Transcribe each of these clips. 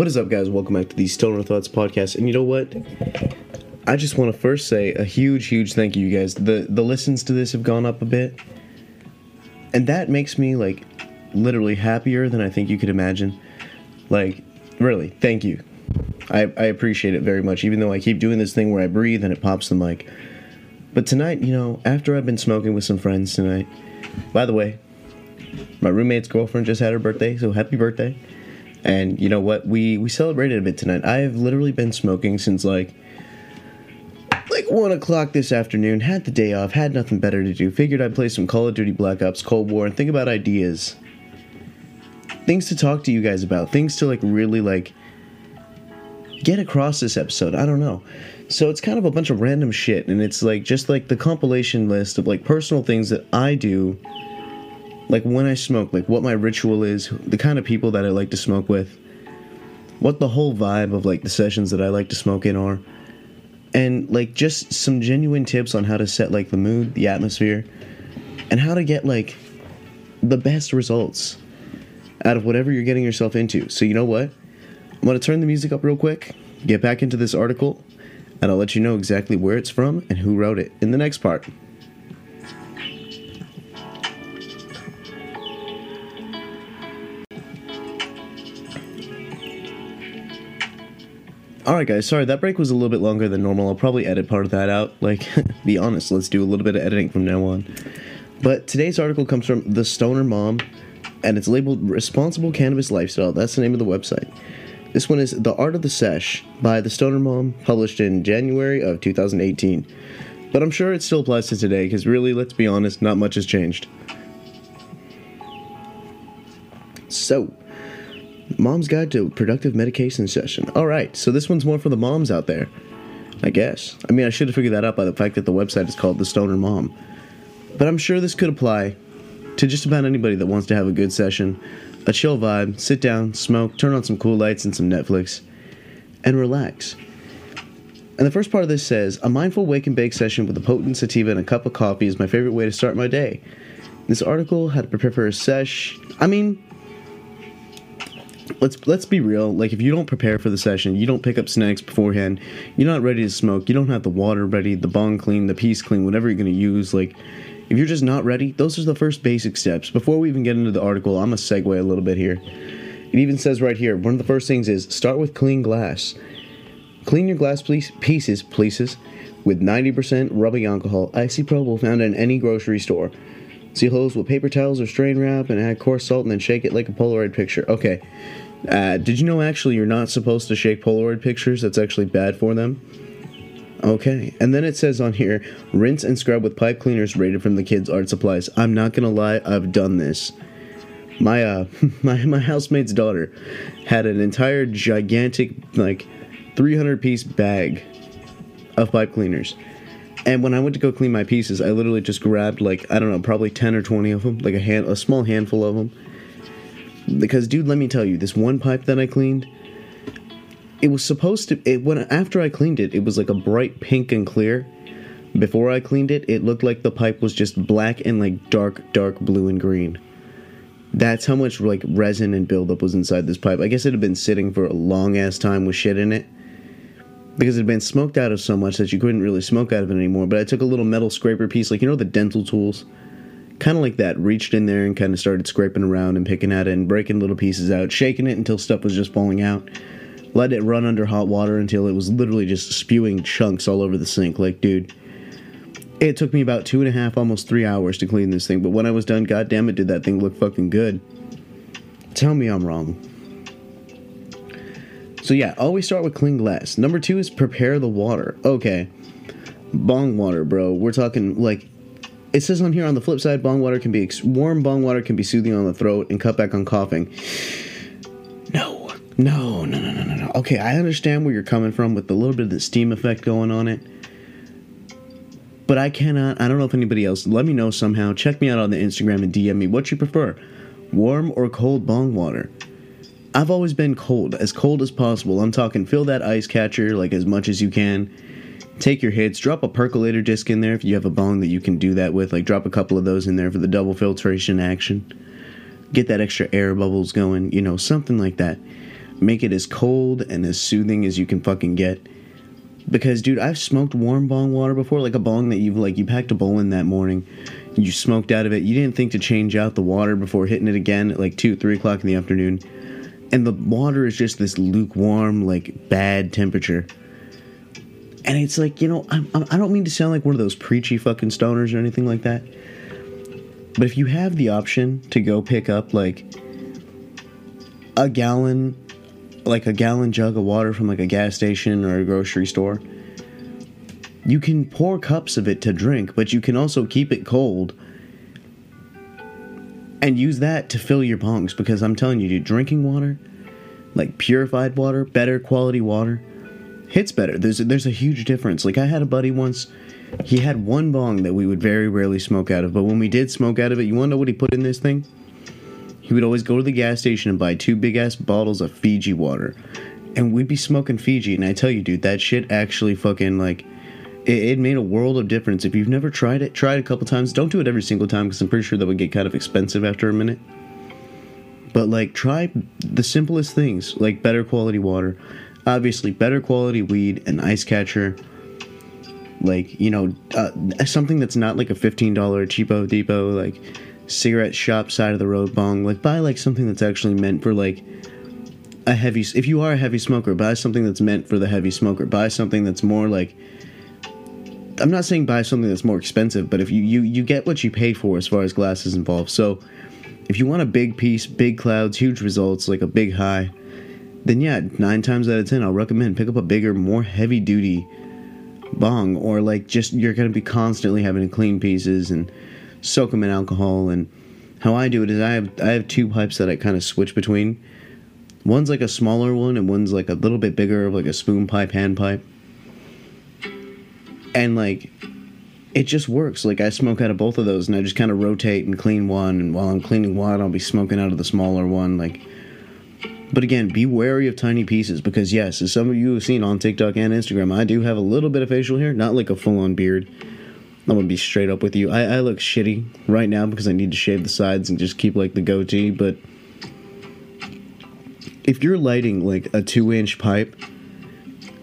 What is up, guys? Welcome back to the Stoner Thoughts podcast. And you know what? I just want to first say a huge, huge thank you, you guys. The the listens to this have gone up a bit, and that makes me like literally happier than I think you could imagine. Like, really, thank you. I I appreciate it very much. Even though I keep doing this thing where I breathe and it pops the mic. But tonight, you know, after I've been smoking with some friends tonight. By the way, my roommate's girlfriend just had her birthday, so happy birthday. And you know what? We we celebrated a bit tonight. I have literally been smoking since like like one o'clock this afternoon. Had the day off, had nothing better to do. Figured I'd play some Call of Duty Black Ops Cold War and think about ideas. Things to talk to you guys about. Things to like really like get across this episode. I don't know. So it's kind of a bunch of random shit and it's like just like the compilation list of like personal things that I do like when I smoke, like what my ritual is, the kind of people that I like to smoke with, what the whole vibe of like the sessions that I like to smoke in are, and like just some genuine tips on how to set like the mood, the atmosphere, and how to get like the best results out of whatever you're getting yourself into. So, you know what? I'm going to turn the music up real quick, get back into this article, and I'll let you know exactly where it's from and who wrote it in the next part. Alright, guys, sorry, that break was a little bit longer than normal. I'll probably edit part of that out. Like, be honest, let's do a little bit of editing from now on. But today's article comes from The Stoner Mom, and it's labeled Responsible Cannabis Lifestyle. That's the name of the website. This one is The Art of the Sesh by The Stoner Mom, published in January of 2018. But I'm sure it still applies to today, because really, let's be honest, not much has changed. So, Mom's Guide to Productive Medication Session. All right, so this one's more for the moms out there, I guess. I mean, I should have figured that out by the fact that the website is called The Stoner Mom. But I'm sure this could apply to just about anybody that wants to have a good session, a chill vibe, sit down, smoke, turn on some cool lights and some Netflix, and relax. And the first part of this says A mindful wake and bake session with a potent sativa and a cup of coffee is my favorite way to start my day. This article had to prepare for a sesh. I mean, let's let's be real. Like if you don't prepare for the session, you don't pick up snacks beforehand, you're not ready to smoke, you don't have the water ready, the bong clean, the piece clean, whatever you're gonna use. Like if you're just not ready, those are the first basic steps. Before we even get into the article, I'm gonna segue a little bit here. It even says right here, one of the first things is start with clean glass. Clean your glass pieces, pieces, with 90% rubbing alcohol, isopropyl found in any grocery store. Seal holes with paper towels or strain wrap and add coarse salt and then shake it like a Polaroid picture. Okay. Uh, did you know actually you're not supposed to shake Polaroid pictures? That's actually bad for them. Okay. And then it says on here rinse and scrub with pipe cleaners rated from the kids' art supplies. I'm not going to lie, I've done this. My uh my my housemate's daughter had an entire gigantic like 300 piece bag of pipe cleaners and when I went to go clean my pieces, I literally just grabbed like I don't know, probably ten or twenty of them, like a hand, a small handful of them. Because, dude, let me tell you, this one pipe that I cleaned, it was supposed to. It when after I cleaned it, it was like a bright pink and clear. Before I cleaned it, it looked like the pipe was just black and like dark, dark blue and green. That's how much like resin and buildup was inside this pipe. I guess it had been sitting for a long ass time with shit in it because it had been smoked out of so much that you couldn't really smoke out of it anymore. But I took a little metal scraper piece, like you know the dental tools, kind of like that, reached in there and kind of started scraping around and picking at it and breaking little pieces out, shaking it until stuff was just falling out. Let it run under hot water until it was literally just spewing chunks all over the sink. Like, dude, it took me about two and a half, almost three hours to clean this thing. But when I was done, goddamn it, did that thing look fucking good. Tell me I'm wrong. So yeah, always start with clean glass. Number two is prepare the water. Okay, bong water, bro. We're talking like it says on here. On the flip side, bong water can be ex- warm. Bong water can be soothing on the throat and cut back on coughing. No, no, no, no, no, no, no. Okay, I understand where you're coming from with a little bit of the steam effect going on it. But I cannot. I don't know if anybody else. Let me know somehow. Check me out on the Instagram and DM me what you prefer, warm or cold bong water. I've always been cold, as cold as possible. I'm talking fill that ice catcher like as much as you can. Take your hits, drop a percolator disc in there if you have a bong that you can do that with. Like drop a couple of those in there for the double filtration action. Get that extra air bubbles going, you know, something like that. make it as cold and as soothing as you can fucking get. Because, dude, I've smoked warm bong water before, like a bong that you've like you packed a bowl in that morning, you smoked out of it. You didn't think to change out the water before hitting it again at like two, three o'clock in the afternoon, and the water is just this lukewarm, like bad temperature. And it's like you know, I'm, I don't mean to sound like one of those preachy fucking stoners or anything like that. But if you have the option to go pick up like a gallon like a gallon jug of water from like a gas station or a grocery store. You can pour cups of it to drink, but you can also keep it cold and use that to fill your bongs because I'm telling you, dude, drinking water, like purified water, better quality water, hits better. There's a, there's a huge difference. Like I had a buddy once, he had one bong that we would very rarely smoke out of, but when we did smoke out of it, you want to know what he put in this thing? he would always go to the gas station and buy two big ass bottles of Fiji water. And we'd be smoking Fiji, and I tell you, dude, that shit actually fucking like it, it made a world of difference. If you've never tried it, try it a couple times. Don't do it every single time because I'm pretty sure that would get kind of expensive after a minute. But like, try the simplest things, like better quality water, obviously better quality weed, an ice catcher, like you know, uh, something that's not like a fifteen dollar cheapo depot, like cigarette shop side of the road bong. Like buy like something that's actually meant for like a heavy. If you are a heavy smoker, buy something that's meant for the heavy smoker. Buy something that's more like. I'm not saying buy something that's more expensive, but if you you you get what you pay for as far as glass is involved. So if you want a big piece, big clouds, huge results, like a big high, then yeah, nine times out of ten, I'll recommend pick up a bigger, more heavy duty bong, or like just you're gonna be constantly having to clean pieces and soak them in alcohol. And how I do it is I have I have two pipes that I kind of switch between. One's like a smaller one, and one's like a little bit bigger, like a spoon pipe, hand pipe. And like, it just works. Like I smoke out of both of those, and I just kind of rotate and clean one. And while I'm cleaning one, I'll be smoking out of the smaller one. Like, but again, be wary of tiny pieces because yes, as some of you have seen on TikTok and Instagram, I do have a little bit of facial hair, not like a full-on beard I'm gonna be straight up with you. I, I look shitty right now because I need to shave the sides and just keep like the goatee. But if you're lighting like a two inch pipe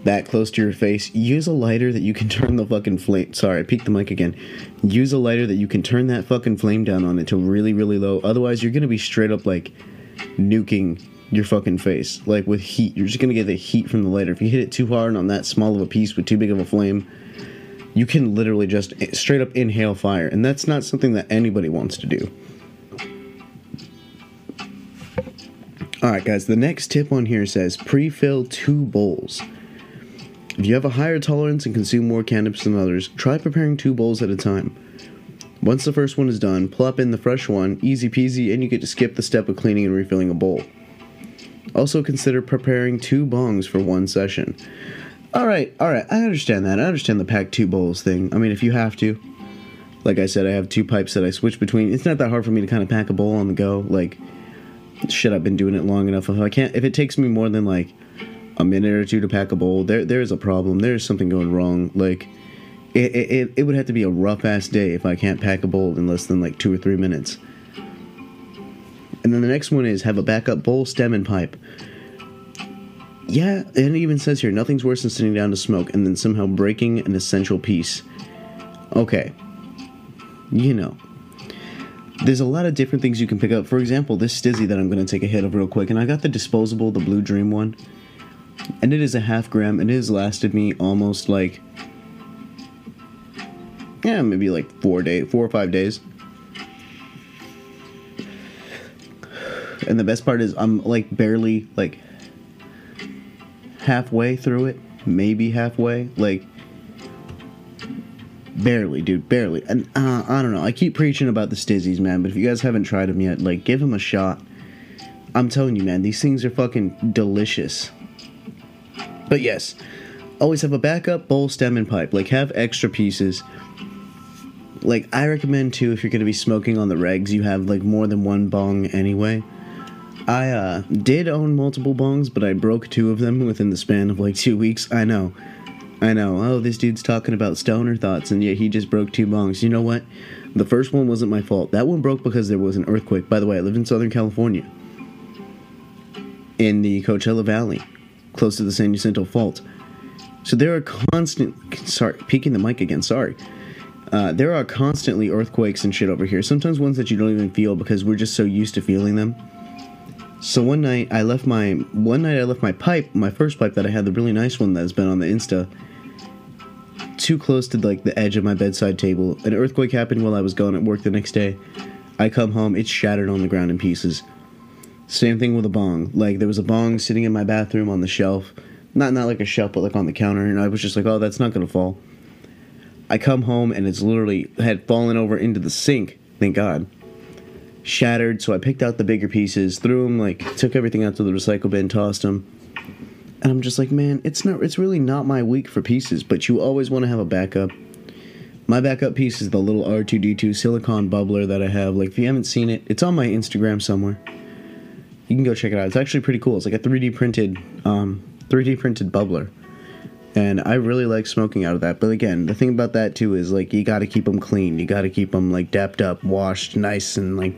that close to your face, use a lighter that you can turn the fucking flame. Sorry, I the mic again. Use a lighter that you can turn that fucking flame down on it to really, really low. Otherwise, you're gonna be straight up like nuking your fucking face, like with heat. You're just gonna get the heat from the lighter. If you hit it too hard on that small of a piece with too big of a flame, you can literally just eh, straight up inhale fire, and that's not something that anybody wants to do. Alright, guys, the next tip on here says pre fill two bowls. If you have a higher tolerance and consume more cannabis than others, try preparing two bowls at a time. Once the first one is done, plop in the fresh one, easy peasy, and you get to skip the step of cleaning and refilling a bowl. Also, consider preparing two bongs for one session. All right, all right. I understand that. I understand the pack two bowls thing. I mean, if you have to, like I said, I have two pipes that I switch between. It's not that hard for me to kind of pack a bowl on the go. Like, shit, I've been doing it long enough. If I can't, if it takes me more than like a minute or two to pack a bowl, there there is a problem. There is something going wrong. Like, it it, it would have to be a rough ass day if I can't pack a bowl in less than like two or three minutes. And then the next one is have a backup bowl, stem, and pipe. Yeah, and it even says here nothing's worse than sitting down to smoke and then somehow breaking an essential piece. Okay. You know. There's a lot of different things you can pick up. For example, this Stiiizy that I'm going to take a hit of real quick, and I got the disposable, the Blue Dream one. And it is a half gram, and it has lasted me almost like. Yeah, maybe like four days, four or five days. And the best part is, I'm like barely like halfway through it, maybe halfway, like barely, dude, barely. And uh, I don't know. I keep preaching about the Stiiizies, man, but if you guys haven't tried them yet, like give them a shot. I'm telling you, man, these things are fucking delicious. But yes, always have a backup bowl, stem, and pipe. Like have extra pieces. Like I recommend too, if you're gonna be smoking on the regs, you have like more than one bong anyway I uh, did own multiple bongs, but I broke two of them within the span of like two weeks. I know. I know. Oh, this dude's talking about stoner thoughts, and yet he just broke two bongs. You know what? The first one wasn't my fault. That one broke because there was an earthquake. By the way, I live in Southern California. in the Coachella Valley, close to the San Jacinto Fault. So there are constant. Sorry, peeking the mic again. Sorry. Uh, there are constantly earthquakes and shit over here. Sometimes ones that you don't even feel because we're just so used to feeling them. So one night I left my one night I left my pipe, my first pipe that I had, the really nice one that's been on the Insta, too close to like the edge of my bedside table. An earthquake happened while I was going at work the next day. I come home, it's shattered on the ground in pieces. Same thing with a bong. Like there was a bong sitting in my bathroom on the shelf, not not like a shelf, but like on the counter, and I was just like, oh, that's not gonna fall. I come home and it's literally had fallen over into the sink. Thank God. Shattered. So I picked out the bigger pieces, threw them, like took everything out to the recycle bin, tossed them. And I'm just like, man, it's not. It's really not my week for pieces. But you always want to have a backup. My backup piece is the little R2D2 silicone bubbler that I have. Like, if you haven't seen it, it's on my Instagram somewhere. You can go check it out. It's actually pretty cool. It's like a 3D printed, um, 3D printed bubbler and I really like smoking out of that. But again, the thing about that too is like you got to keep them clean. You got to keep them like dapped up, washed, nice, and like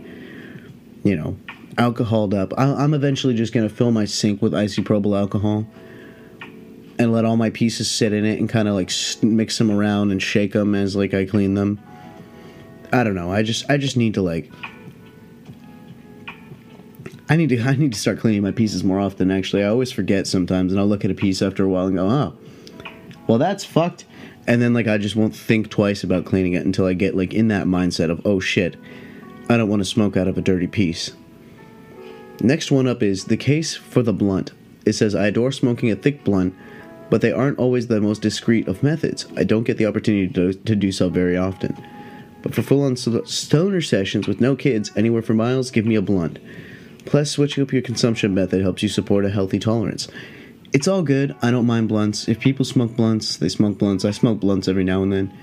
you know, alcoholed up. I, am eventually just gonna fill my sink with isopropyl alcohol and let all my pieces sit in it and kind of like mix them around and shake them as like I clean them. I don't know. I just I just need to like. I need to I need to start cleaning my pieces more often. Actually, I always forget sometimes, and I'll look at a piece after a while and go, "Oh, well, that's fucked. And then like I just won't think twice about cleaning it until I get like in that mindset of oh shit, I don't want to smoke out of a dirty piece. Next one up is the case for the blunt. It says I adore smoking a thick blunt, but they aren't always the most discreet of methods. I don't get the opportunity to, to do so very often. But for full on stoner sessions with no kids anywhere for miles, give me a blunt. Plus, switching up your consumption method helps you support a healthy tolerance it's all good. I don't mind blunts. If people smoke blunts, they smoke blunts. I smoke blunts every now and then.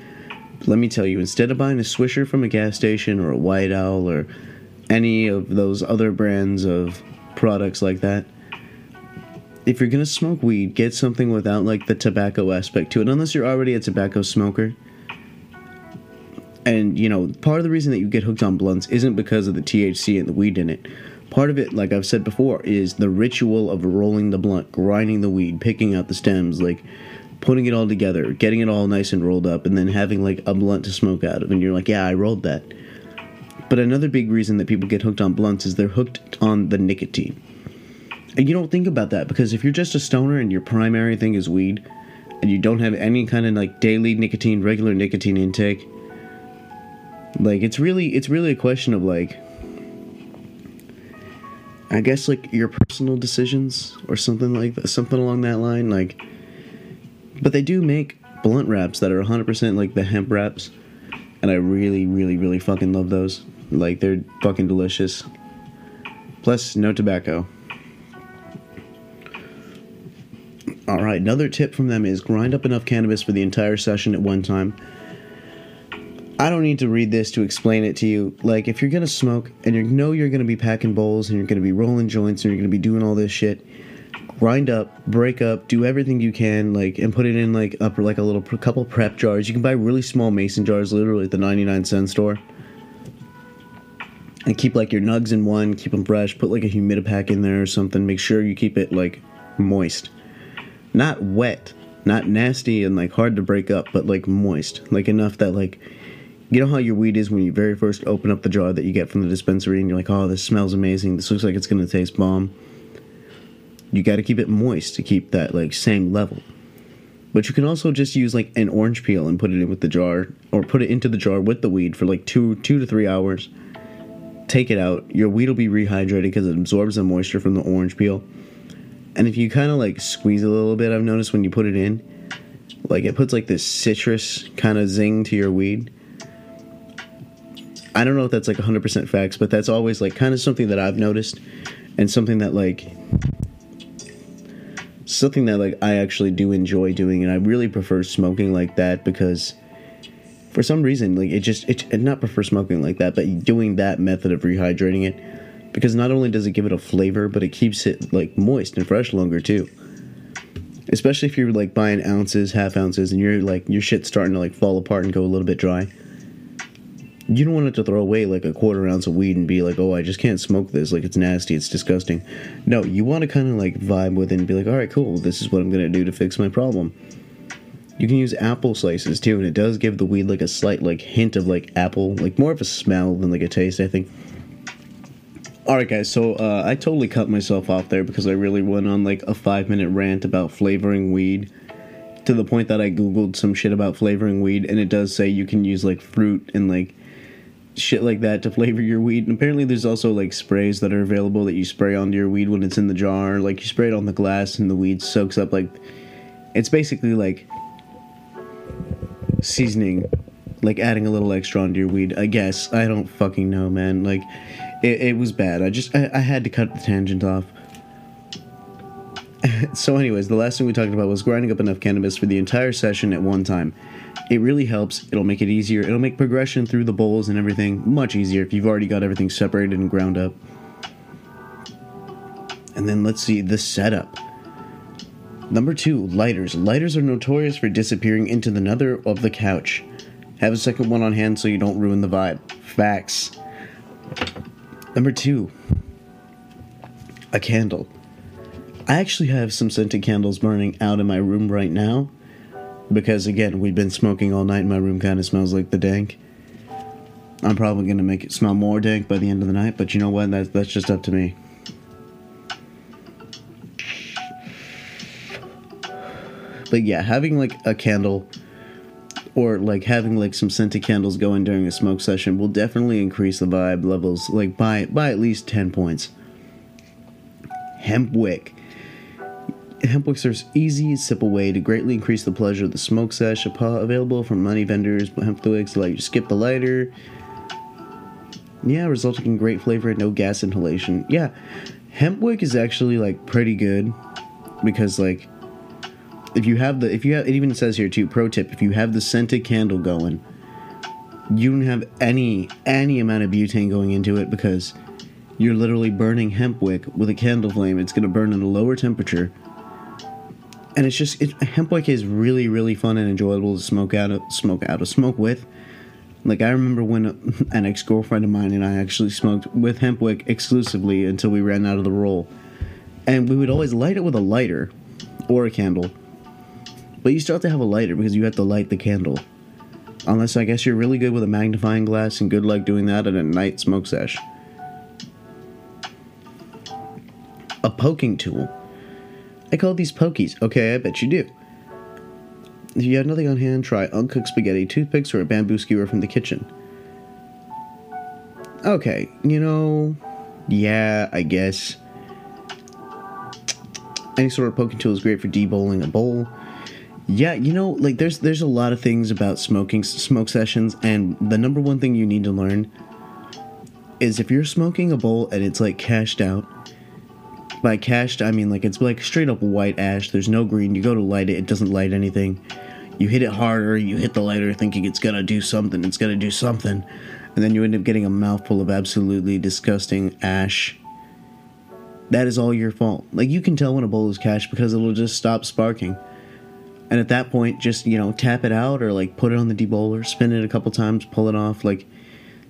But let me tell you, instead of buying a Swisher from a gas station or a White Owl or any of those other brands of products like that, if you're gonna smoke weed, get something without like the tobacco aspect to it, unless you're already a tobacco smoker. And you know, part of the reason that you get hooked on blunts isn't because of the THC and the weed in it part of it, like I've said before, is the ritual of rolling the blunt, grinding the weed, picking out the stems, like putting it all together, getting it all nice and rolled up, and then having like a blunt to smoke out of. And you're like, yeah, I rolled that. But another big reason that people get hooked on blunts is they're hooked on the nicotine. And you don't think about that because if you're just a stoner and your primary thing is weed, and you don't have any kind of like daily nicotine, regular nicotine intake, like it's really it's really a question of like I guess like your personal decisions or something like that, something along that line. Like, but they do make blunt wraps that are 100% like the hemp wraps, and I really, really, really fucking love those. Like, they're fucking delicious. Plus, no tobacco. All right, another tip from them is grind up enough cannabis for the entire session at one time I don't need to read this to explain it to you. Like, if you're gonna smoke and you know you're gonna be packing bowls and you're gonna be rolling joints and you're gonna be doing all this shit, grind up, break up, do everything you can, like, and put it in like up like a little couple prep jars. You can buy really small mason jars, literally at the 99 cent store, and keep like your nugs in one. Keep them fresh. Put like a humidipack in there or something. Make sure you keep it like moist, not wet, not nasty and like hard to break up, but like moist, like enough that like you know how your weed is when you very first open up the jar that you get from the dispensary and you're like, oh, this smells amazing. This looks like it's going to taste bomb. You got to keep it moist to keep that like same level. But you can also just use like an orange peel and put it in with the jar or put it into the jar with the weed for like 2 2 to 3 hours. Take it out. Your weed will be rehydrated because it absorbs the moisture from the orange peel. And if you kind of like squeeze a little bit, I've noticed when you put it in, like it puts like this citrus kind of zing to your weed I don't know if that's like 100% facts, but that's always like kind of something that I've noticed and something that like something that like I actually do enjoy doing and I really prefer smoking like that because for some reason like it just it, it not prefer smoking like that but doing that method of rehydrating it because not only does it give it a flavor but it keeps it like moist and fresh longer too. Especially if you're like buying ounces half ounces and you're like your shit's starting to like fall apart and go a little bit dry you don't want it to throw away like a quarter ounce of weed and be like, oh, I just can't smoke this. Like, it's nasty. It's disgusting. No, you want to kind of like vibe with it and be like, all right, cool. This is what I'm going to do to fix my problem. You can use apple slices too, and it does give the weed like a slight like hint of like apple, like more of a smell than like a taste, I think. Alright, guys, so uh, I totally cut myself off there because I really went on like a five minute rant about flavoring weed to the point that I googled some shit about flavoring weed, and it does say you can use like fruit and like shit like that to flavor your weed. And apparently, there's also like sprays that are available that you spray onto your weed when it's in the jar. Like you spray it on the glass, and the weed soaks up. Like it's basically like seasoning, like adding a little extra onto your weed. I guess I don't fucking know, man. Like it, it was bad. I just I, I had to cut the tangent off. so, anyways, the last thing we talked about was grinding up enough cannabis for the entire session at one time. It really helps. It'll make it easier. It'll make progression through the bowls and everything much easier if you've already got everything separated and ground up. And then let's see the setup. Number two, lighters. Lighters are notorious for disappearing into the nether of the couch. Have a second one on hand so you don't ruin the vibe. Facts. Number two, a candle. I actually have some scented candles burning out in my room right now because, again, we've been smoking all night and my room kind of smells like the dank. I'm probably going to make it smell more dank by the end of the night, but you know what? That's, that's just up to me. But yeah, having like a candle or like having like some scented candles going during a smoke session will definitely increase the vibe levels like by by at least 10 points. Hemp wick. Hemp wicks are easy, simple way to greatly increase the pleasure of the smoke sesh. Available from many vendors, hemp wicks allow you to skip the lighter. Yeah, resulting in great flavor and no gas inhalation. Yeah, hemp wick is actually like pretty good because like if you have the if you have it even says here too pro tip if you have the scented candle going you don't have any any amount of butane going into it because you're literally burning hemp wick with a candle flame it's going to burn at a lower temperature and it's just it, hemp wick is really really fun and enjoyable to smoke out of smoke out of smoke with like i remember when an ex-girlfriend of mine and i actually smoked with hemp wick exclusively until we ran out of the roll and we would always light it with a lighter or a candle but you still have to have a lighter because you have to light the candle. Unless I guess you're really good with a magnifying glass and good luck doing that at a night smoke sesh. A poking tool. I call these pokies. Okay, I bet you do. If you have nothing on hand, try uncooked spaghetti, toothpicks, or a bamboo skewer from the kitchen. Okay, you know, yeah, I guess. Any sort of poking tool is great for debowling a bowl, yeah, you know, like there's there's a lot of things about smoking smoke sessions, and the number one thing you need to learn is if you're smoking a bowl and it's like cashed out. By cashed, I mean like it's like straight up white ash. There's no green. You go to light it, it doesn't light anything. You hit it harder. You hit the lighter, thinking it's gonna do something. It's gonna do something, and then you end up getting a mouthful of absolutely disgusting ash. That is all your fault. Like you can tell when a bowl is cashed because it'll just stop sparking and at that point just you know tap it out or like put it on the debowler spin it a couple times pull it off like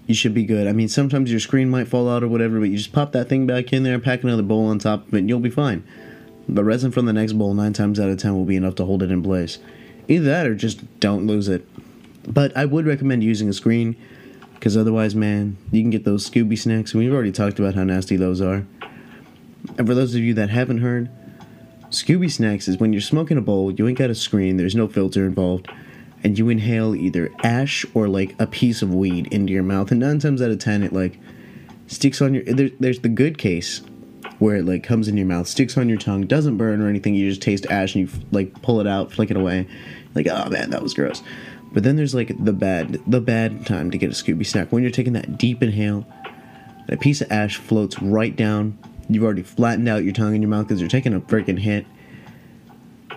you should be good. I mean sometimes your screen might fall out or whatever but you just pop that thing back in there pack another bowl on top of it and you'll be fine. The resin from the next bowl nine times out of ten will be enough to hold it in place. Either that or just don't lose it. But i would recommend using a screen because otherwise man you can get those scooby snacks and we've already talked about how nasty those are. And for those of you that haven't heard Scooby Snacks is when you're smoking a bowl, you ain't got a screen, there's no filter involved, and you inhale either ash or like a piece of weed into your mouth. And nine times out of ten, it like sticks on your. There, there's the good case where it like comes in your mouth, sticks on your tongue, doesn't burn or anything. You just taste ash and you like pull it out, flick it away. Like, oh man, that was gross. But then there's like the bad, the bad time to get a Scooby snack when you're taking that deep inhale. That piece of ash floats right down You've already flattened out your tongue in your mouth because you're taking a freaking hit.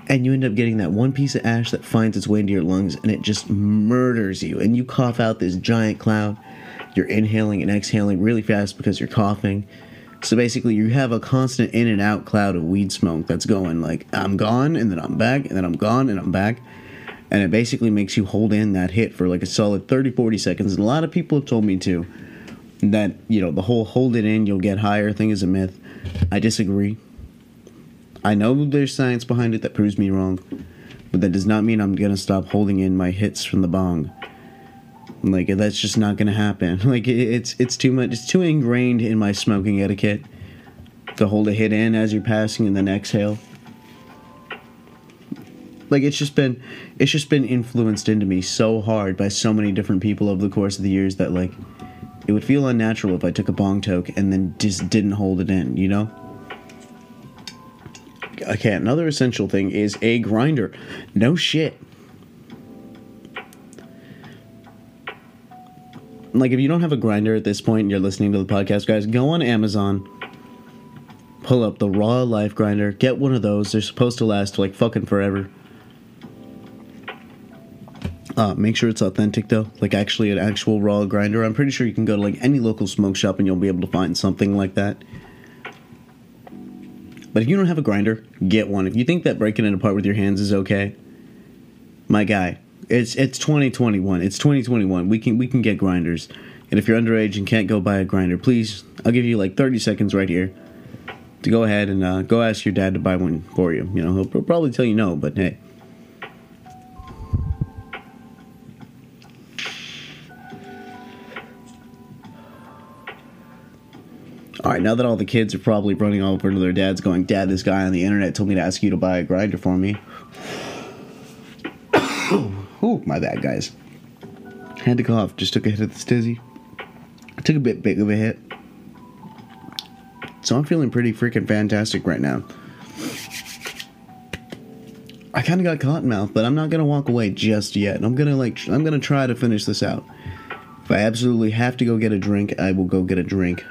And you end up getting that one piece of ash that finds its way into your lungs and it just murders you. And you cough out this giant cloud. You're inhaling and exhaling really fast because you're coughing. So basically, you have a constant in and out cloud of weed smoke that's going like, I'm gone, and then I'm back, and then I'm gone, and I'm back. and it basically makes you hold in that hit for like a solid 30 40 seconds and a lot of people have told me to that you know the whole hold it in you'll get higher thing is a myth i disagree i know there's science behind it that proves me wrong but that does not mean i'm gonna stop holding in my hits from the bong. Like that's just not gonna happen. Like it's it's too much it's too ingrained in my smoking etiquette to hold a hit in as you're passing and then exhale. Like it's just been it's just been influenced into me so hard by so many different people over the course of the years that like it would feel unnatural if I took a bong toke and then just didn't hold it in, you know? Okay, another essential thing is a grinder. No shit. Like if you don't have a grinder at this point and you're listening to the podcast, guys, go on Amazon pull up the raw life grinder get one of those they're supposed to last like fucking forever uh, make sure it's authentic though, like actually an actual raw grinder. I'm pretty sure you can go to like any local smoke shop and you'll be able to find something like that. But if you don't have a grinder, get one. If you think that breaking it apart with your hands is okay, my guy, it's it's 2021. It's 2021. We can we can get grinders. And if you're underage and can't go buy a grinder, please, I'll give you like 30 seconds right here to go ahead and uh, go ask your dad to buy one for you. You know, he'll, he'll probably tell you no, but hey. All right, now that all the kids are probably running all over to their dads going, Dad, this guy on the internet told me to ask you to buy a grinder for me. oh, my bad, guys. Had to cough, just took a hit of the Stiiizy. I took a bit big of a hit. So I'm feeling pretty freaking fantastic right now. I kind of got caught cotton mouth, but I'm not gonna walk away just yet. I'm gonna like, I'm gonna try to finish this out. If I absolutely have to go get a drink, I will go get a drink.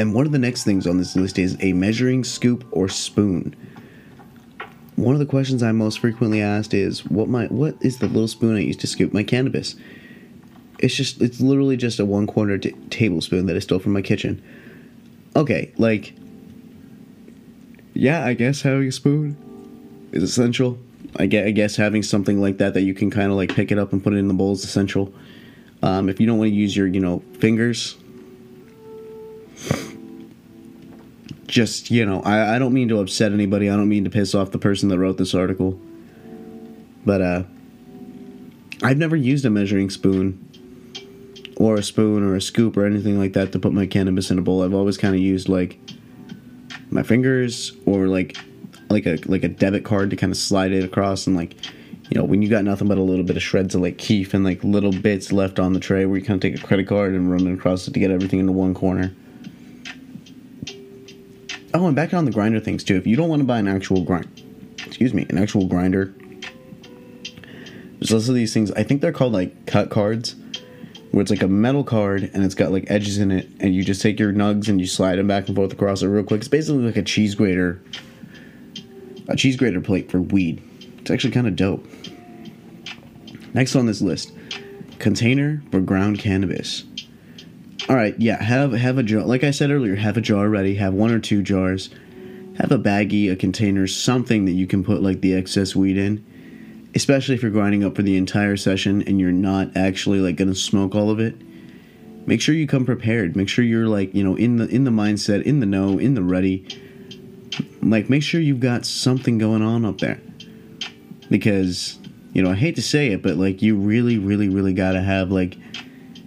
And one of the next things on this list is a measuring scoop or spoon. One of the questions I'm most frequently asked is what my what is the little spoon I use to scoop my cannabis? It's just it's literally just a one quarter t- tablespoon that I stole from my kitchen. Okay, like yeah, I guess having a spoon is essential. I guess, I guess having something like that that you can kind of like pick it up and put it in the bowl is essential. Um, if you don't want to use your you know fingers, just you know I, I don't mean to upset anybody. I don't mean to piss off the person that wrote this article. But uh i've never used a measuring spoon or a spoon or a scoop or anything like that to put my cannabis in a bowl. I've always kind of used like my fingers or like like a like a debit card to kind of slide it across and like you know when you got nothing but a little bit of shreds of like keef and like little bits left on the tray where you kind of take a credit card and run it across it to get everything into one corner Oh, and back on the grinder things too. If you don't want to buy an actual grind, excuse me, an actual grinder, there's also these things. I think they're called like cut cards, where it's like a metal card and it's got like edges in it, and you just take your nugs and you slide them back and forth across it real quick. It's basically like a cheese grater, a cheese grater plate for weed. It's actually kind of dope. Next on this list, container for ground cannabis. All right, yeah, have have a jar. Like I said earlier, have a jar ready. Have one or two jars. Have a baggie, a container, something that you can put like the excess weed in. Especially if you're grinding up for the entire session and you're not actually like gonna smoke all of it. Make sure you come prepared. Make sure you're like you know in the in the mindset, in the know, in the ready. Like make sure you've got something going on up there. Because you know I hate to say it, but like you really, really, really gotta have like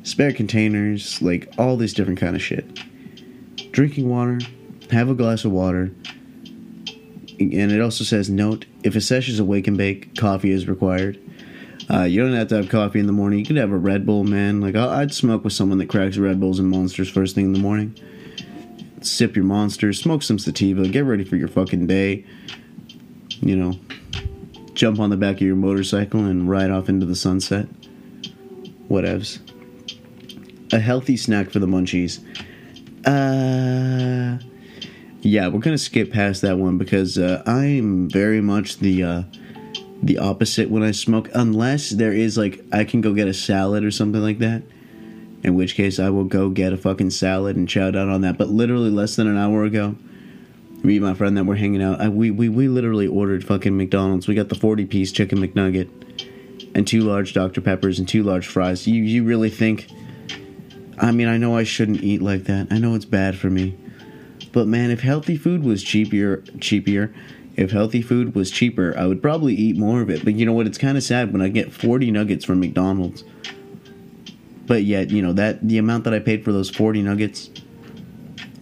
spare containers, like all this different kind of shit. Drinking water, have a glass of water. And it also says note if a session is a wake and bake, coffee is required. Uh, you don't have to have coffee in the morning. You could have a Red Bull, man. Like I'd smoke with someone that cracks Red Bulls and Monsters first thing in the morning. Sip your Monsters, smoke some sativa, get ready for your fucking day. You know, jump on the back of your motorcycle and ride off into the sunset. Whatevs a healthy snack for the munchies. Uh, yeah, we're gonna skip past that one because uh, I'm very much the uh, the opposite when I smoke, unless there is like I can go get a salad or something like that. In which case, I will go get a fucking salad and chow down on that. But literally less than an hour ago, me and my friend that were hanging out, I, we, we we literally ordered fucking McDonald's. We got the forty piece chicken McNugget and two large Dr Peppers and two large fries. You you really think? I mean, I know I shouldn't eat like that. I know it's bad for me. But man, if healthy food was cheaper, cheaper, if healthy food was cheaper, I would probably eat more of it. But you know what? It's kind of sad when I get 40 nuggets from McDonald's. But yet, you know, that the amount that I paid for those 40 nuggets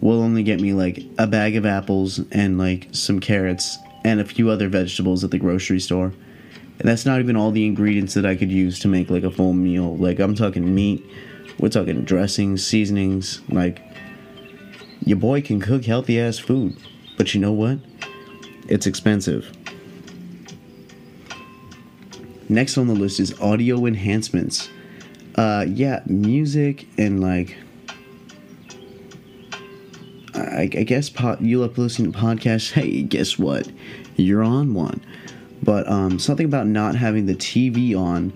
will only get me like a bag of apples and like some carrots and a few other vegetables at the grocery store. And that's not even all the ingredients that I could use to make like a full meal. Like I'm talking meat, we're talking dressings, seasonings, like your boy can cook healthy ass food. But you know what? It's expensive. Next on the list is audio enhancements. Uh, yeah, music and like I, I guess po- you love listening to podcasts. Hey, guess what? You're on one. But um, something about not having the TV on,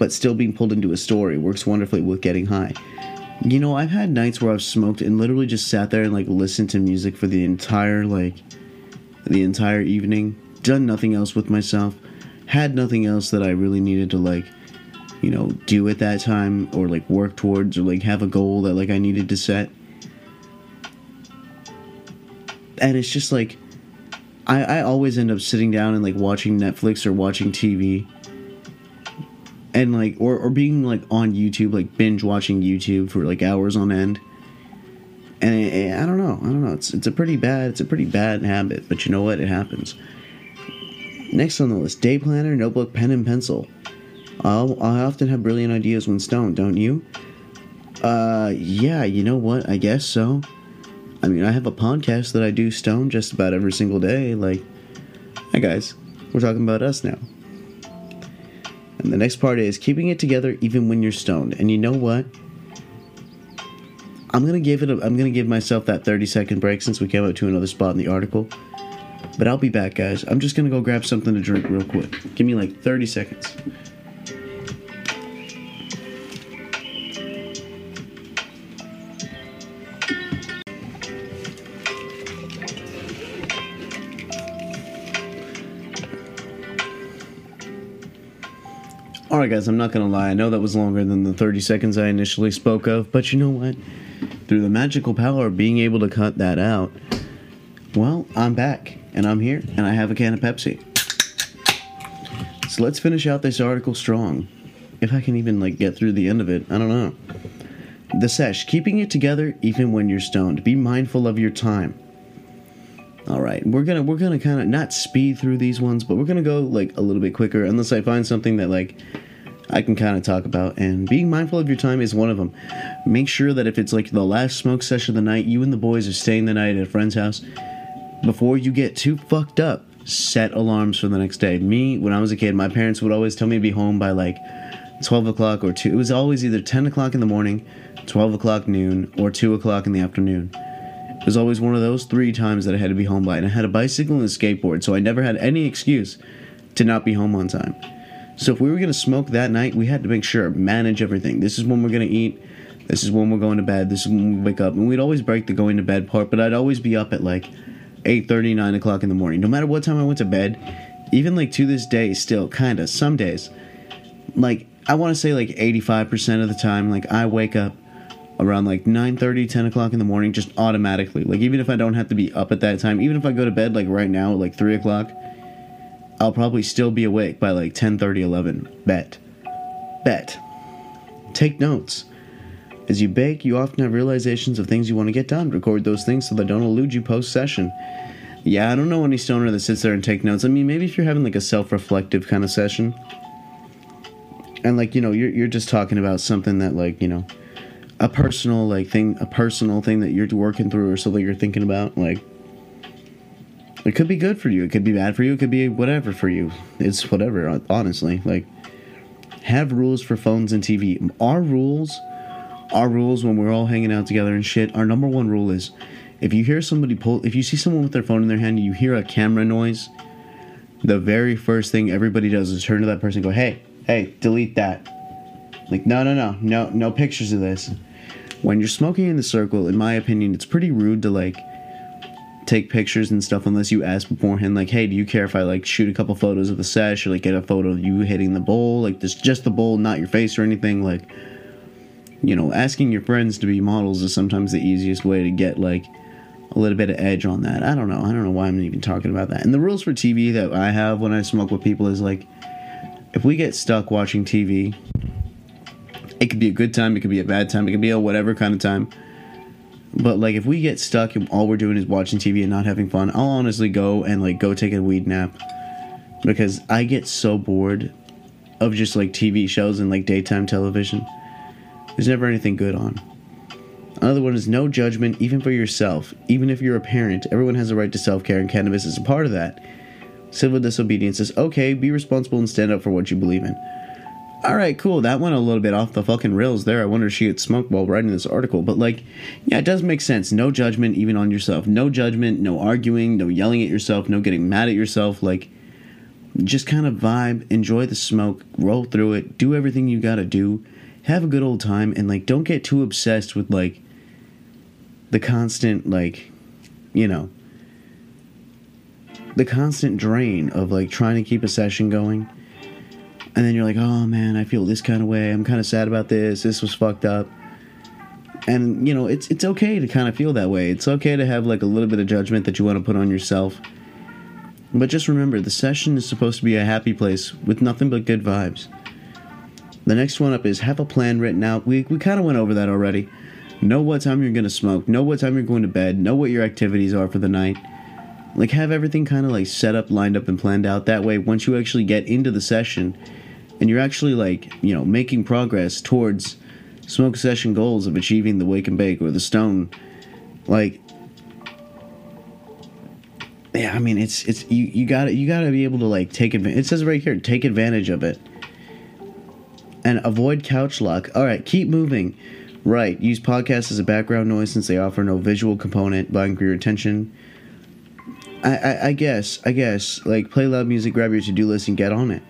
but still being pulled into a story works wonderfully with getting high. You know, I've had nights where I've smoked and literally just sat there and like listened to music for the entire like the entire evening, done nothing else with myself, had nothing else that I really needed to like you know, do at that time or like work towards or like have a goal that like I needed to set. And it's just like I, I always end up sitting down and like watching Netflix or watching TV and like or, or being like on YouTube, like binge watching YouTube for like hours on end. And it, I don't know, I don't know. It's it's a pretty bad it's a pretty bad habit, but you know what? It happens. Next on the list, day planner, notebook, pen, and pencil. I'll, I often have brilliant ideas when stoned, don't you? Uh, yeah, you know what? I guess so. I mean, I have a podcast that I do stone just about every single day. Like, hi guys, we're talking about us now. And the next part is keeping it together even when you're stoned. And you know what? I'm gonna give it. A, I'm gonna give myself that 30 second break since we came up to another spot in the article. But I'll be back, guys. I'm just gonna go grab something to drink real quick. Give me like 30 seconds. Alright, guys, I'm not gonna lie. I know that was longer than the 30 seconds I initially spoke of, but you know what? Through the magical power of being able to cut that out, well, I'm back, and I'm here, and I have a can of Pepsi. So let's finish out this article strong. If I can even, like, get through the end of it, I don't know. The sesh, keeping it together even when you're stoned. Be mindful of your time. All right, we're gonna we're gonna kind of not speed through these ones, but we're gonna go like a little bit quicker unless I find something that like I can kind of talk about. And being mindful of your time is one of them. Make sure that if it's like the last smoke session of the night, you and the boys are staying the night at a friend's house. Before you get too fucked up, set alarms for the next day. Me, when I was a kid, my parents would always tell me to be home by like 12 o'clock or 2. It was always either 10 o'clock in the morning, 12 o'clock noon, or 2 o'clock in the afternoon. It was always one of those three times that I had to be home by. And I had a bicycle and a skateboard, so I never had any excuse to not be home on time. So if we were going to smoke that night, we had to make sure, manage everything. This is when we're going to eat. This is when we're going to bed. This is when we wake up. And we'd always break the going to bed part, but I'd always be up at like 8.30, 9 o'clock in the morning. No matter what time I went to bed, even like to this day, still, kind of, some days, like, I want to say like 85% of the time, like, I wake up around like 9 30 10 o'clock in the morning just automatically like even if i don't have to be up at that time even if i go to bed like right now at like 3 o'clock i'll probably still be awake by like 10 30 11 bet. Bet. Take notes. As you bake you often have realizations of things you want to get done. Record those things so they don't elude you post session yeah i don't know any stoner that sits there and take notes. I mean maybe if you're having like a self-reflective kind of session. And like you know you're, you're just talking about something that like you know a personal like thing a personal thing that you're working through or something you're thinking about like it could be good for you. It could be bad for you. It could be whatever for you. It's whatever honestly. Like have rules for phones and tv our rules our rules when we're all hanging out together and shit our number one rule is if you hear somebody pull if you see someone with their phone in their hand and you hear a camera noise the very first thing everybody does is turn to that person and go hey hey delete that. Like no no no no no pictures of this. When you're smoking in the circle, in my opinion, it's pretty rude to like take pictures and stuff unless you ask beforehand. Like, hey, do you care if I like shoot a couple photos of the sesh or like get a photo of you hitting the bowl? Like, this just the bowl, not your face or anything. Like, you know, asking your friends to be models is sometimes the easiest way to get like a little bit of edge on that. I don't know. I don't know why I'm even talking about that. And the rules for TV that I have when I smoke with people is like, if we get stuck watching TV, it could be a good time, it could be a bad time, it could be a whatever kind of time. But like if we get stuck and all we're doing is watching TV and not having fun, I'll honestly go and like go take a weed nap because I get so bored of just like TV shows and like daytime television. There's never anything good on. Another one is no judgment, even for yourself. Even if you're a parent, everyone has a right to self care, and cannabis is a part of that. Civil disobedience is okay, be responsible and stand up for what you believe in. Alright, cool. That went a little bit off the fucking rails there. I wonder if she had smoked while writing this article. But, like, yeah, it does make sense. No judgment, even on yourself. No judgment, no arguing, no yelling at yourself, no getting mad at yourself. Like, just kind of vibe, enjoy the smoke, roll through it, do everything you gotta do, have a good old time, and, like, don't get too obsessed with, like, the constant, like, you know, the constant drain of, like, trying to keep a session going and then you're like, oh man, I feel this kind of way. I'm kind of sad about this. This was fucked up. And you know, it's it's okay to kind of feel that way. It's okay to have like a little bit of judgment that you want to put on yourself. But just remember, the session is supposed to be a happy place with nothing but good vibes. The next one up is have a plan written out. We we kind of went over that already. Know what time you're going to smoke, know what time you're going to bed, know what your activities are for the night. Like have everything kind of like set up, lined up and planned out. That way once you actually get into the session, and you're actually like you know making progress towards smoke session goals of achieving the wake and bake or the stone. Like yeah i mean it's it's you you gotta you gotta be able to like take advantage it says right here take advantage of it. And avoid couch lock. All right keep moving. Right use podcasts as a background noise since they offer no visual component vying for your attention. I, I, I guess i guess like play loud music grab your to-do list and get on it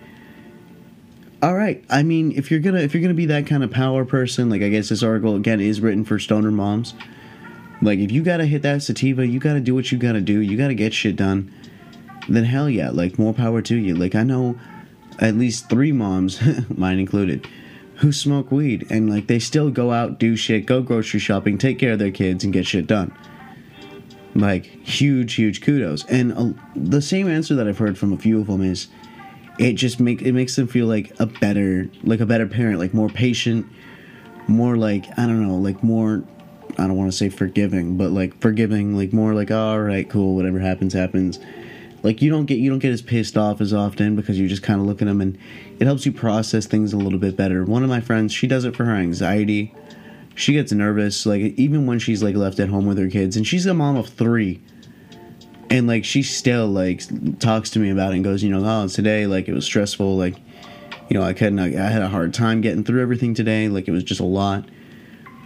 all right. I mean, if you're gonna if you're gonna be that kind of power person, like I guess this article again is written for stoner moms. Like if you gotta hit that sativa, you gotta do what you gotta do. You gotta get shit done. Then hell yeah, like more power to you. Like I know at least three moms, mine included, who smoke weed and like they still go out, do shit, go grocery shopping, take care of their kids, and get shit done. Like huge, huge kudos. And uh, the same answer that I've heard from a few of them is it just make it makes them feel like a better like a better parent like more patient more like i don't know like more i don't want to say forgiving but like forgiving like more like oh, all right cool whatever happens happens. Like you don't get you don't get as pissed off as often because you just kind of look at them and it helps you process things a little bit better. One of my friends she does it for her anxiety. She gets nervous like even when she's like left at home with her kids and she's a mom of three and like she still like talks to me about it and goes, you know, oh, today like it was stressful, like you know, I couldn't, I had a hard time getting through everything today, like it was just a lot.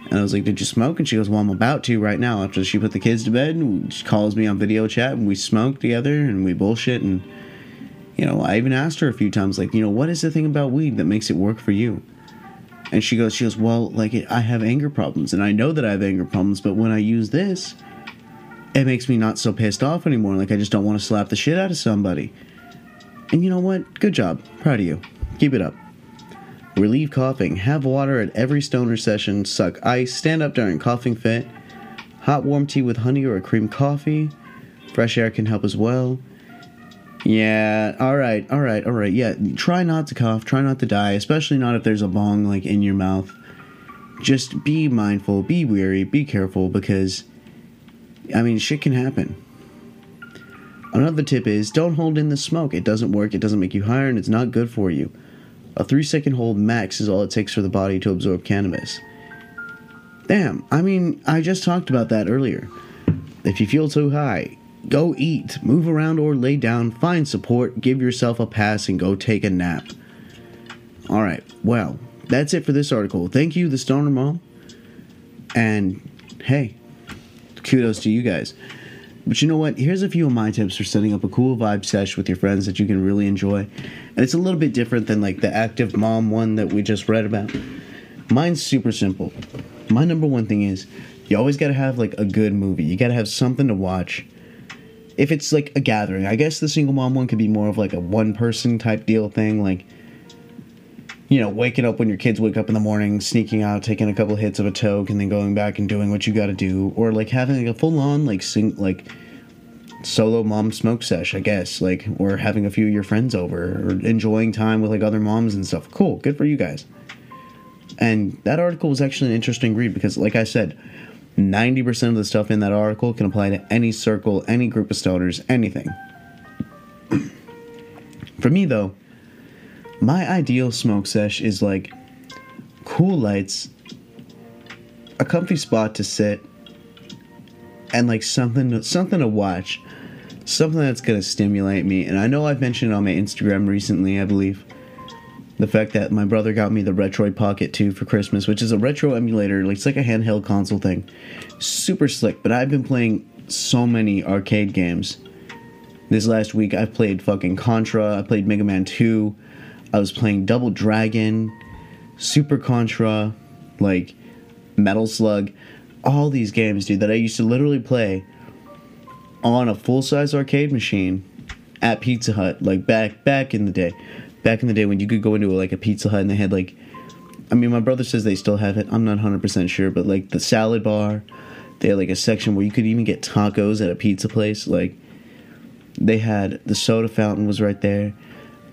And I was like, "Did you smoke?" And she goes, "Well, I'm about to right now." After she put the kids to bed, and she calls me on video chat, and we smoke together, and we bullshit, and you know, I even asked her a few times, like, you know, what is the thing about weed that makes it work for you? And she goes, she goes, well, like, I have anger problems, and I know that I have anger problems, but when I use this, it makes me not so pissed off anymore. Like I just don't want to slap the shit out of somebody. And you know what? Good job. Proud of you. Keep it up. Relieve coughing. Have water at every stoner session. Suck ice. Stand up during coughing fit. Hot warm tea with honey or a cream coffee. Fresh air can help as well. Yeah, all right, all right, all right. Yeah, try not to cough, try not to die, especially not if there's a bong like in your mouth. Just be mindful, be wary, be careful because I mean, shit can happen. Another tip is don't hold in the smoke. It doesn't work, it doesn't make you higher, and it's not good for you. A three second hold max is all it takes for the body to absorb cannabis. Damn, I mean, I just talked about that earlier. If you feel too high, go eat, move around or lay down, find support, give yourself a pass, and go take a nap. Alright, well, that's it for this article. Thank you, the Stoner Mom. And hey, kudos to you guys. But you know what? Here's a few of my tips for setting up a cool vibe sesh with your friends that you can really enjoy. And it's a little bit different than like the active mom one that we just read about. Mine's super simple. My number one thing is you always got to have like a good movie. You got to have something to watch if it's like a gathering, I guess the single mom one could be more of like a one person type deal thing, like you know, waking up when your kids wake up in the morning, sneaking out, taking a couple hits of a toke, and then going back and doing what you got to do, or like having like a full on like sing like solo mom smoke sesh, I guess, like or having a few of your friends over, or enjoying time with like other moms and stuff. Cool, good for you guys. And that article was actually an interesting read because, like I said, 90% of the stuff in that article can apply to any circle, any group of stoners, anything. For me, though, my ideal smoke sesh is like cool lights, a comfy spot to sit, and like something something to watch, something that's gonna stimulate me. And I know I've mentioned on my Instagram recently, I believe. The fact that my brother got me the Retroid Pocket 2 for Christmas, which is a retro emulator, it's like a handheld console thing. Super slick, but I've been playing so many arcade games. This last week I've played fucking Contra, I played Mega Man 2, I was playing Double Dragon, Super Contra, like Metal Slug, all these games, dude, that I used to literally play on a full size arcade machine at Pizza Hut, like back back in the day back in the day when you could go into like a Pizza Hut and they had like, I mean, my brother says they still have it. I'm not 100% sure, but like the salad bar, they had like a section where you could even get tacos at a pizza place. Like, they had the soda fountain was right there.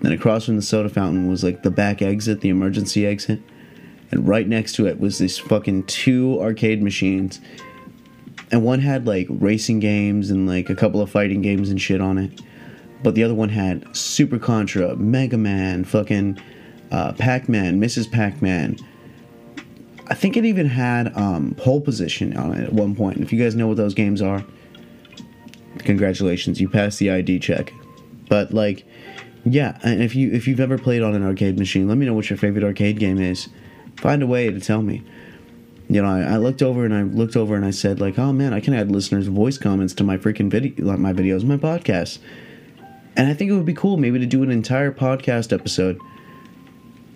Then across from the soda fountain was like the back exit, the emergency exit. And right next to it was this fucking two arcade machines. And one had like racing games and like a couple of fighting games and shit on it but the other one had Super Contra, Mega Man, fucking uh, Pac Man, Mrs. Pac Man. I think it even had um, pole position on it at one point. If you guys know what those games are, congratulations, you passed the ID check. But like, yeah, and if you if you've ever played on an arcade machine, let me know what your favorite arcade game is. Find a way to tell me. You know, I, I looked over and I looked over and I said like, oh man, I can add listeners' voice comments to my freaking video, my videos, my podcasts. And I think it would be cool maybe to do an entire podcast episode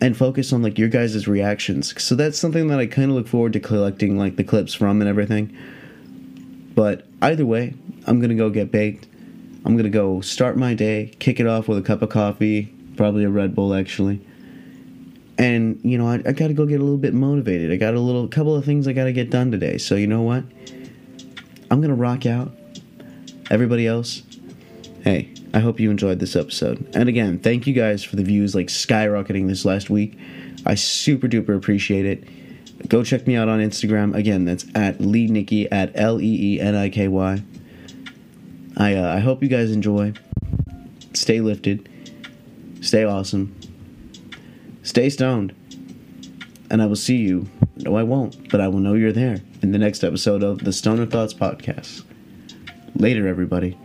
and focus on like your guys' reactions. So that's something that I kind of look forward to collecting like the clips from and everything. But either way, I'm to go get baked. I'm going to go start my day, kick it off with a cup of coffee, probably a Red Bull actually. And, you know, I, I got to go get a little bit motivated. I got a little couple of things I got to get done today. So, you know what? I'm going to rock out. Everybody else, hey, I hope you enjoyed this episode. And again, thank you guys for the views like skyrocketing this last week. I super duper appreciate it. Go check me out on Instagram. Again, that's at Lee Nikki at L E E N I K Y. I uh, I hope you guys enjoy. Stay lifted. Stay awesome. Stay stoned. And I will see you. No, I won't, but I will know you're there in the next episode of the Stoner Thoughts Podcast. Later, everybody.